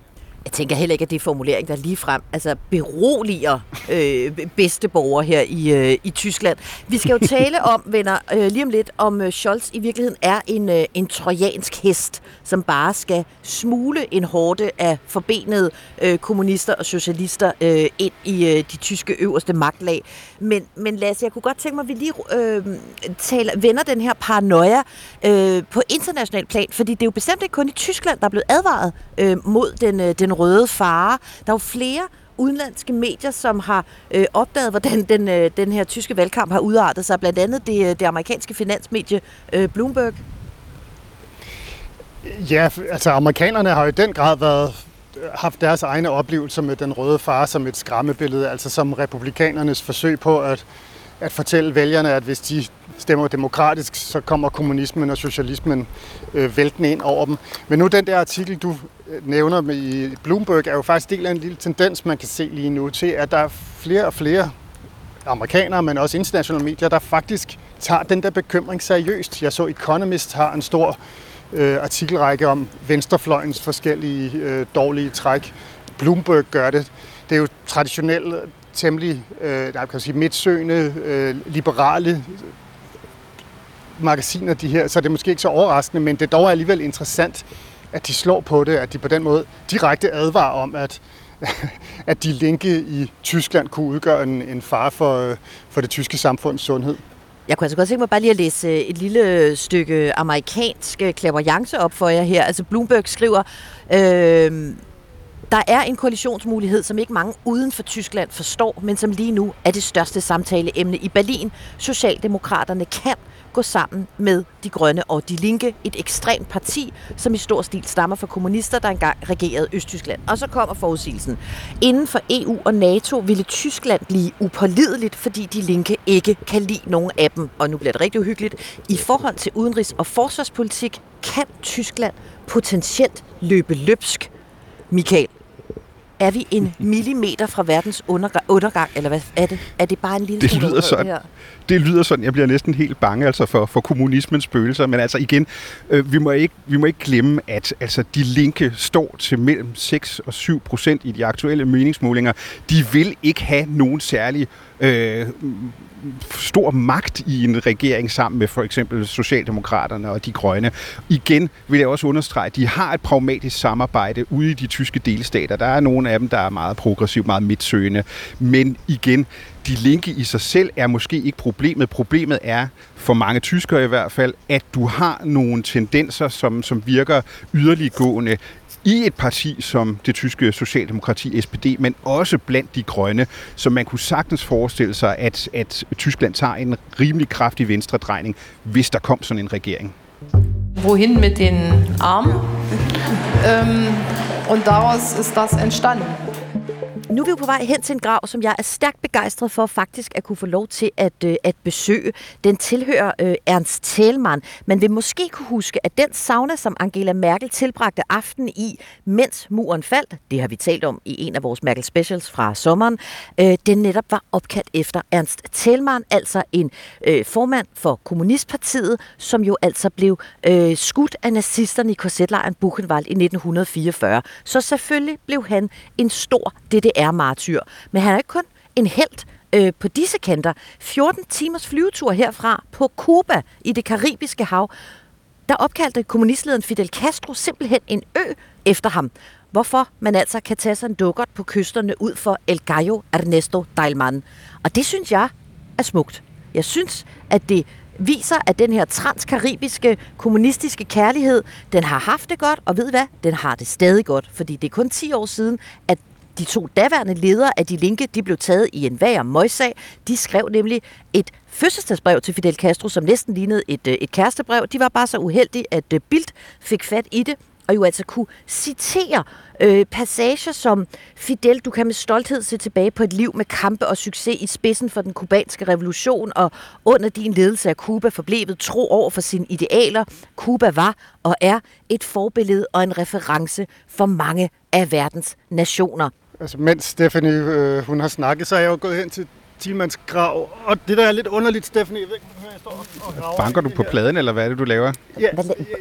Jeg tænker heller ikke, at det er formulering, der lige frem altså beroliger øh, bedste borgere her i, øh, i Tyskland. Vi skal jo tale (laughs) om, venner, øh, lige om lidt, om øh, Scholz i virkeligheden er en, øh, en trojansk hest, som bare skal smule en hårde af forbenede øh, kommunister og socialister øh, ind i øh, de tyske øverste magtlag. Men, men Lasse, jeg kunne godt tænke mig, at vi lige øh, taler, vender den her paranoia øh, på international plan, fordi det er jo bestemt ikke kun i Tyskland, der er blevet advaret øh, mod den, øh, den røde fare. Der er jo flere udenlandske medier, som har øh, opdaget, hvordan den, øh, den her tyske valgkamp har udartet sig. Blandt andet det, øh, det amerikanske finansmedie øh, Bloomberg. Ja, altså amerikanerne har jo i den grad været øh, haft deres egne oplevelser med den røde far som et skræmmebillede, altså som republikanernes forsøg på at, at fortælle vælgerne, at hvis de stemmer demokratisk, så kommer kommunismen og socialismen øh, væltende ind over dem. Men nu den der artikel, du nævner med i Bloomberg, er jo faktisk del af en lille tendens, man kan se lige nu til, at der er flere og flere amerikanere, men også internationale medier, der faktisk tager den der bekymring seriøst. Jeg så Economist har en stor øh, artikelrække om venstrefløjens forskellige øh, dårlige træk. Bloomberg gør det. Det er jo traditionelt temmelig øh, der kan sige, midtsøgende, øh, liberale øh, magasiner, de her, så det er måske ikke så overraskende, men det er dog alligevel interessant, at de slår på det, at de på den måde direkte advarer om, at, (laughs) at de linke i Tyskland kunne udgøre en, en fare for, øh, for det tyske samfunds sundhed. Jeg kunne altså godt tænke mig bare lige at læse øh, et lille stykke amerikansk øh, klaverjance op for jer her. Altså Bloomberg skriver, øh, der er en koalitionsmulighed, som ikke mange uden for Tyskland forstår, men som lige nu er det største samtaleemne i Berlin. Socialdemokraterne kan gå sammen med De Grønne og De Linke, et ekstremt parti, som i stor stil stammer fra kommunister, der engang regerede Østtyskland. Og så kommer forudsigelsen. Inden for EU og NATO ville Tyskland blive upålideligt, fordi De Linke ikke kan lide nogen af dem. Og nu bliver det rigtig uhyggeligt. I forhold til udenrigs- og forsvarspolitik kan Tyskland potentielt løbe løbsk. Michael, er vi en (laughs) millimeter fra verdens undergang, eller hvad er det? Er det bare en lille det lyder sådan. Her? Det lyder sådan, jeg bliver næsten helt bange altså for, for kommunismens spøgelser, men altså igen, øh, vi, må ikke, vi må ikke glemme, at altså, de linke står til mellem 6 og 7 procent i de aktuelle meningsmålinger. De vil ikke have nogen særlig øh, stor magt i en regering sammen med for eksempel Socialdemokraterne og de grønne. Igen vil jeg også understrege, at de har et pragmatisk samarbejde ude i de tyske delstater. Der er nogle af dem, der er meget progressivt, meget midtsøgende. Men igen, de linke i sig selv er måske ikke problemet. Problemet er, for mange tyskere i hvert fald, at du har nogle tendenser, som, som virker yderliggående i et parti som det tyske socialdemokrati SPD, men også blandt de grønne, så man kunne sagtens forestille sig, at, at Tyskland tager en rimelig kraftig venstredrejning, hvis der kom sådan en regering. Wohin mit den Armen? ähm, und daraus ist das entstanden nu er vi jo på vej hen til en grav, som jeg er stærkt begejstret for faktisk at kunne få lov til at, øh, at besøge. Den tilhører øh, Ernst Thälmann. Man vil måske kunne huske, at den sauna, som Angela Merkel tilbragte aften i, mens muren faldt, det har vi talt om i en af vores Merkel Specials fra sommeren, øh, den netop var opkaldt efter Ernst Thälmann, altså en øh, formand for Kommunistpartiet, som jo altså blev øh, skudt af nazisterne i korsetlejren Buchenwald i 1944. Så selvfølgelig blev han en stor er martyr. Men han er ikke kun en held øh, på disse kanter. 14 timers flyvetur herfra på Cuba i det karibiske hav. Der opkaldte kommunistlederen Fidel Castro simpelthen en ø efter ham. Hvorfor man altså kan tage sig en dukkert på kysterne ud for El Gallo Ernesto Dailman. Og det synes jeg er smukt. Jeg synes, at det viser, at den her transkaribiske kommunistiske kærlighed, den har haft det godt, og ved hvad? Den har det stadig godt, fordi det er kun 10 år siden, at de to daværende ledere af De Linke, de blev taget i en vær møjsag. De skrev nemlig et fødselsdagsbrev til Fidel Castro, som næsten lignede et, øh, et kærestebrev. De var bare så uheldige, at øh, Bildt fik fat i det, og jo altså kunne citere øh, passager som Fidel, du kan med stolthed se tilbage på et liv med kampe og succes i spidsen for den kubanske revolution, og under din ledelse af Kuba forblevet tro over for sine idealer. Kuba var og er et forbillede og en reference for mange af verdens nationer. Altså, mens Stephanie øh, hun har snakket, så er jeg jo gået hen til Tilmans grav. Og det der er lidt underligt, Stephanie, jeg ved ikke, jeg står og graver. Banker du på pladen, eller hvad er det, du laver? Ja,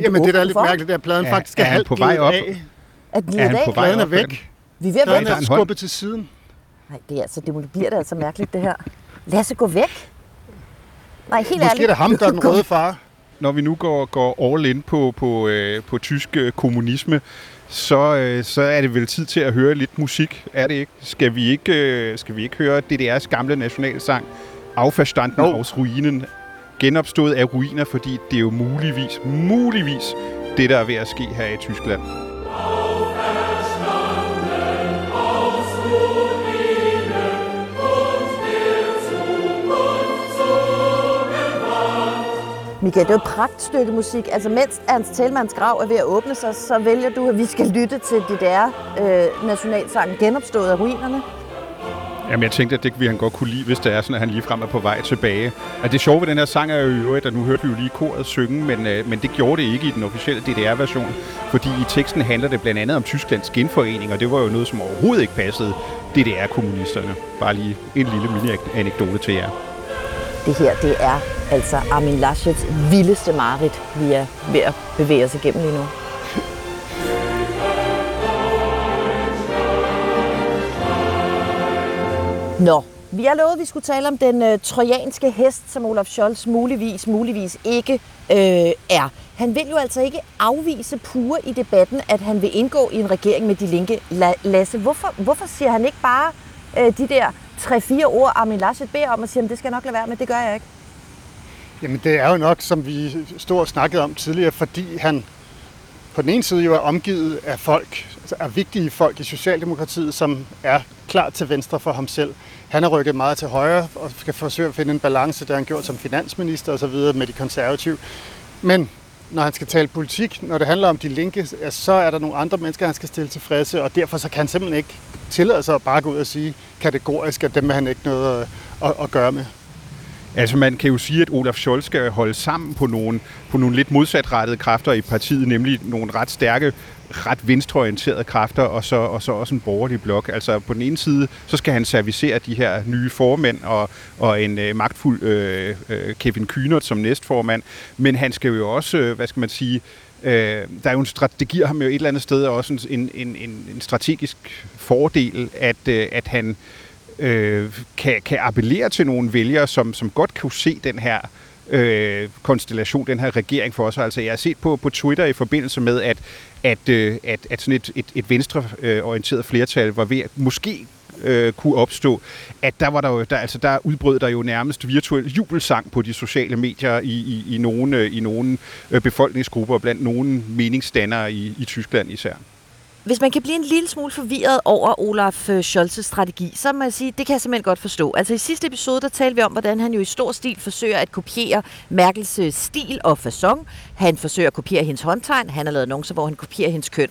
jamen det der er lidt mærkeligt, at pladen Er- faktisk er er han halvt på vej op? af. Er den Er han på af? vej Pladen er op? væk. Vi er ved at Pladen være er skubbet til siden. Nej, det er altså, det bliver det altså mærkeligt, det her. Lasse, gå væk. Nej, helt Måske ærligt. er det ham, der er den røde far. Når vi nu går, går all in på, på, øh, på tysk øh, kommunisme, så, øh, så er det vel tid til at høre lidt musik, er det ikke? Skal vi ikke, øh, skal vi ikke høre DDR's gamle nationalsang, Auferstanden Jo. aus Ruinen, genopstået af ruiner, fordi det er jo muligvis, muligvis det, der er ved at ske her i Tyskland. Michael, det er jo et pragtstykke musik. Altså, mens Ernst Tellmanns grav er ved at åbne sig, så vælger du, at vi skal lytte til det der øh, nationalsangen genopstået af ruinerne. Jamen, jeg tænkte, at det ville han godt kunne lide, hvis det er sådan, at han ligefrem er på vej tilbage. Og det sjove ved den her sang er jo i øvrigt, at nu hørte vi jo lige koret synge, men, øh, men det gjorde det ikke i den officielle DDR-version, fordi i teksten handler det blandt andet om Tysklands genforening, og det var jo noget, som overhovedet ikke passede DDR-kommunisterne. Bare lige en lille mini-anekdote til jer. Det her, det er altså Armin Laschets vildeste mareridt, vi er ved at bevæge os igennem lige nu. Nå, vi har lovet, at vi skulle tale om den øh, trojanske hest, som Olaf Scholz muligvis, muligvis ikke øh, er. Han vil jo altså ikke afvise pure i debatten, at han vil indgå i en regering med de linke. La- Lasse, hvorfor, hvorfor siger han ikke bare øh, de der tre-fire ord, Armin Laschet beder om, og siger, at det skal jeg nok lade være med, det gør jeg ikke? Jamen det er jo nok, som vi stod og snakkede om tidligere, fordi han på den ene side jo er omgivet af folk, altså af vigtige folk i Socialdemokratiet, som er klar til venstre for ham selv. Han har rykket meget til højre og skal forsøge at finde en balance, der han gjort som finansminister osv. med de konservative. Men når han skal tale politik, når det handler om de linke, ja, så er der nogle andre mennesker, han skal stille tilfredse, og derfor så kan han simpelthen ikke tillade sig at bare gå ud og sige kategorisk, at dem vil han ikke noget at, at, at gøre med. Altså man kan jo sige, at Olaf Scholz skal holde sammen på nogle, på nogle lidt modsatrettede kræfter i partiet, nemlig nogle ret stærke, ret venstreorienterede kræfter, og så, og så også en borgerlig blok. Altså på den ene side, så skal han servicere de her nye formænd og, og en øh, magtfuld øh, øh, Kevin Kühnert som næstformand, men han skal jo også, øh, hvad skal man sige, Øh, der er jo en strategi, det giver ham jo et eller andet sted også en, en, en, en strategisk fordel, at, øh, at han øh, øh, kan, kan appellere til nogle vælgere, som, som godt kan se den her øh, konstellation, den her regering for sig. Altså, jeg har set på, på Twitter i forbindelse med, at, at, øh, at, at sådan et, et, et venstreorienteret flertal var ved at måske øh, kunne opstå, at der var der jo, der, altså der udbrød der jo nærmest virtuel jubelsang på de sociale medier i, i, i nogle, øh, i nogle øh, befolkningsgrupper, blandt nogle meningsdannere i, i Tyskland især hvis man kan blive en lille smule forvirret over Olaf øh, Scholz' strategi, så må jeg sige, det kan jeg simpelthen godt forstå. Altså i sidste episode, der talte vi om, hvordan han jo i stor stil forsøger at kopiere Merkels øh, stil og façon. Han forsøger at kopiere hendes håndtegn. Han har lavet annoncer, hvor han kopierer hendes køn.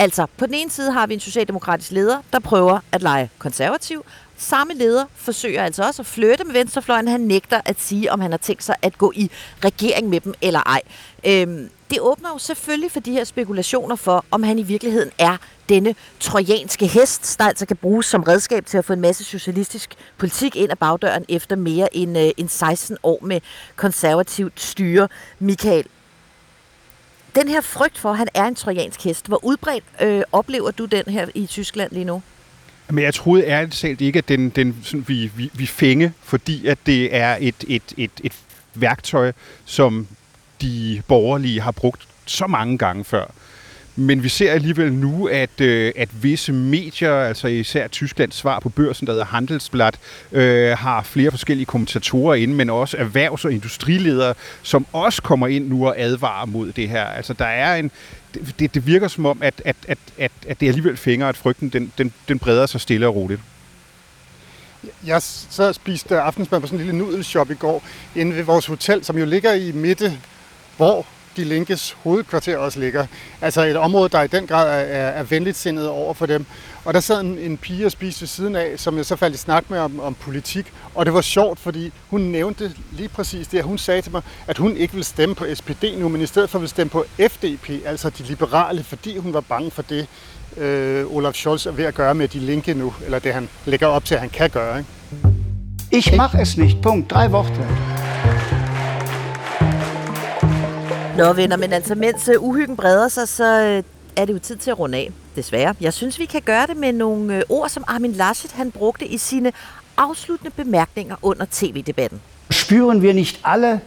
Altså, på den ene side har vi en socialdemokratisk leder, der prøver at lege konservativ. Samme leder forsøger altså også at flytte med venstrefløjen. Han nægter at sige, om han har tænkt sig at gå i regering med dem eller ej. Øhm, det åbner jo selvfølgelig for de her spekulationer for, om han i virkeligheden er denne trojanske hest, der altså kan bruges som redskab til at få en masse socialistisk politik ind ad bagdøren efter mere end, øh, end 16 år med konservativt styre. Michael, den her frygt for, at han er en trojansk hest, hvor udbredt øh, oplever du den her i Tyskland lige nu? Men jeg troede ærligt talt ikke, at den, den sådan, vi, vi, vi fænge, fordi at det er et, et, et, et værktøj, som de borgerlige har brugt så mange gange før. Men vi ser alligevel nu, at, øh, at visse medier, altså især Tysklands svar på børsen, der hedder Handelsblatt, øh, har flere forskellige kommentatorer inde, men også erhvervs- og industriledere, som også kommer ind nu og advarer mod det her. Altså der er en, det, det virker som om, at, at, at, at, at det alligevel fænger, at frygten den, den, den breder sig stille og roligt. Jeg så spiste aftensmad på sådan en lille nudelshop i går, inde ved vores hotel, som jo ligger i midte, hvor de Linkes hovedkvarter også ligger. Altså et område, der i den grad er, er, er venligt sindet over for dem. Og der sad en, en pige og spiste ved siden af, som jeg så faldt i snak med om, om politik. Og det var sjovt, fordi hun nævnte lige præcis det, hun sagde til mig, at hun ikke ville stemme på SPD nu, men i stedet for ville stemme på FDP, altså de liberale, fordi hun var bange for det, øh, Olaf Scholz er ved at gøre med de linke nu, eller det han lægger op til, at han kan gøre. Ikke? Ich mach es nicht. Punkt. Drei Worte. Nå venner, men altså mens uh, uhyggen breder sig, så uh, er det jo tid til at runde af, desværre. Jeg synes, vi kan gøre det med nogle uh, ord, som Armin Laschet han brugte i sine afsluttende bemærkninger under tv-debatten. Spüren wir nicht alle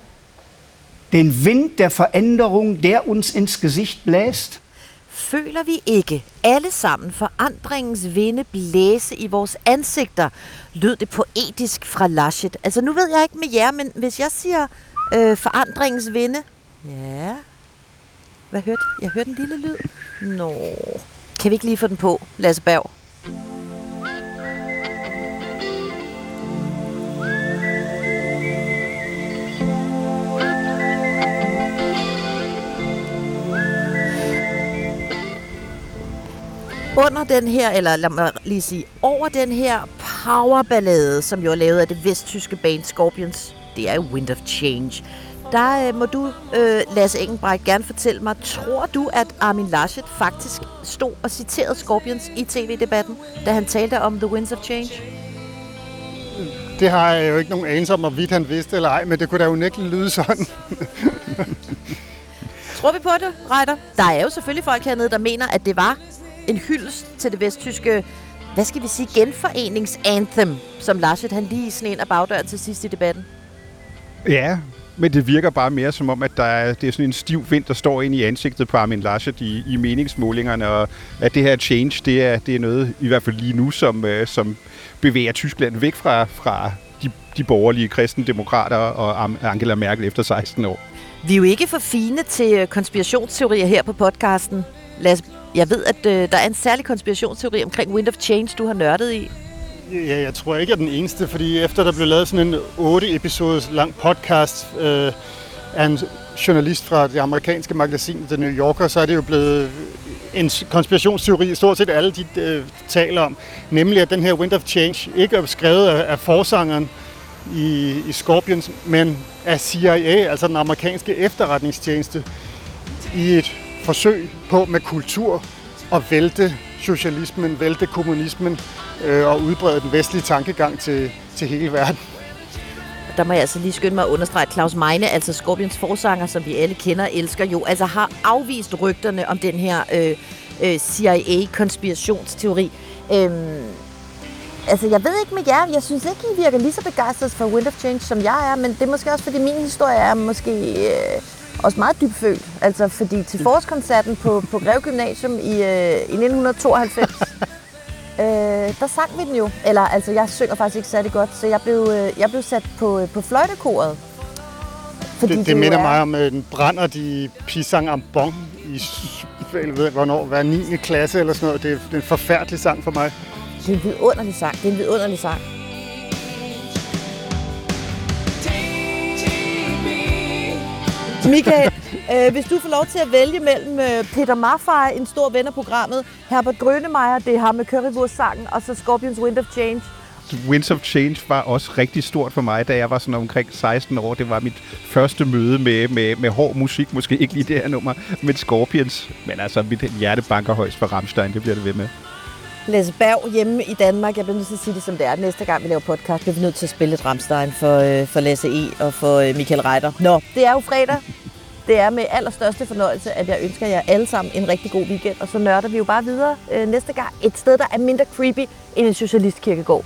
den Wind der Veränderung, der uns ins Gesicht bläst? Føler vi ikke alle sammen forandringens vinde blæse i vores ansigter, lød det poetisk fra Laschet. Altså nu ved jeg ikke med jer, men hvis jeg siger øh, forandringens vinde, Ja. Hvad hørte jeg? hørte en lille lyd. Nå. Kan vi ikke lige få den på, Lasse Berg? Under den her, eller lad mig lige sige, over den her powerballade, som jo er lavet af det vesttyske band Scorpions, det er jo Wind of Change der øh, må du, øh, Lasse Engelbrecht, gerne fortælle mig, tror du, at Armin Laschet faktisk stod og citerede Scorpions i tv-debatten, da han talte om The Winds of Change? Det har jeg jo ikke nogen anelse om, hvorvidt han vidste eller ej, men det kunne da jo unægteligt lyde sådan. (laughs) tror vi på det, Reiter? Der er jo selvfølgelig folk hernede, der mener, at det var en hyldest til det vesttyske hvad skal vi sige, genforeningsanthem, som Laschet han lige sådan ind af bagdøren til sidst i debatten. Ja, men det virker bare mere som om, at der er, det er sådan en stiv vind, der står ind i ansigtet på Armin Laschet i, i meningsmålingerne, og at det her change, det er, det er noget, i hvert fald lige nu, som, øh, som bevæger Tyskland væk fra, fra de, de borgerlige kristendemokrater og Angela Merkel efter 16 år. Vi er jo ikke for fine til øh, konspirationsteorier her på podcasten. Lad os, jeg ved, at øh, der er en særlig konspirationsteori omkring Wind of Change, du har nørdet i. Ja, jeg tror ikke, jeg er den eneste, fordi efter der blev lavet sådan en 8 episodes lang podcast øh, af en journalist fra det amerikanske magasin The New Yorker, så er det jo blevet en konspirationsteori, stort set alle de øh, taler om, nemlig at den her Wind of Change ikke er skrevet af, af forsangeren i, i Scorpions, men af CIA, altså den amerikanske efterretningstjeneste, i et forsøg på med kultur at vælte socialismen, vælte kommunismen øh, og udbrede den vestlige tankegang til, til hele verden. Der må jeg altså lige skynde mig at understrege, at Claus Meine, altså Scorpions forsanger, som vi alle kender og elsker jo, altså har afvist rygterne om den her øh, øh, CIA-konspirationsteori. Øhm, altså, jeg ved ikke med jer, jeg synes ikke, I virker lige så begejstret for Wind of Change, som jeg er, men det er måske også, fordi min historie er måske... Øh, også meget dybfølt. Altså, fordi til forårskoncerten på, på Greve Gymnasium i, øh, i 1992, (laughs) øh, der sang vi den jo. Eller, altså, jeg synger faktisk ikke særlig godt, så jeg blev, øh, jeg blev sat på, øh, på fløjtekoret. Fordi det, det, det minder er... mig om øh, en brænder de pisang am bon i, jeg ved, hvornår, hver 9. klasse eller sådan noget. Det er, det er en forfærdelig sang for mig. Det er en vidunderlig sang. Det er en vidunderlig sang. Michael, øh, hvis du får lov til at vælge mellem øh, Peter Maffay, en stor ven af programmet, Herbert Grønemeyer, det er ham med Currywurst-sangen, og så Scorpions Wind of Change. Winds of Change var også rigtig stort for mig, da jeg var sådan omkring 16 år. Det var mit første møde med, med, med hård musik, måske ikke lige det her nummer, med Scorpions. Men altså, mit hjerte banker højst for Rammstein, det bliver det ved med. Lasse Berg hjemme i Danmark. Jeg bliver nødt til at sige det som det er. Næste gang vi laver podcast, bliver vi nødt til at spille et Ramstein for, øh, for Lasse E. og for øh, Michael Reiter. Nå, det er jo fredag. Det er med allerstørste fornøjelse, at jeg ønsker jer alle sammen en rigtig god weekend. Og så nørder vi jo bare videre øh, næste gang et sted, der er mindre creepy end en socialistkirkegård.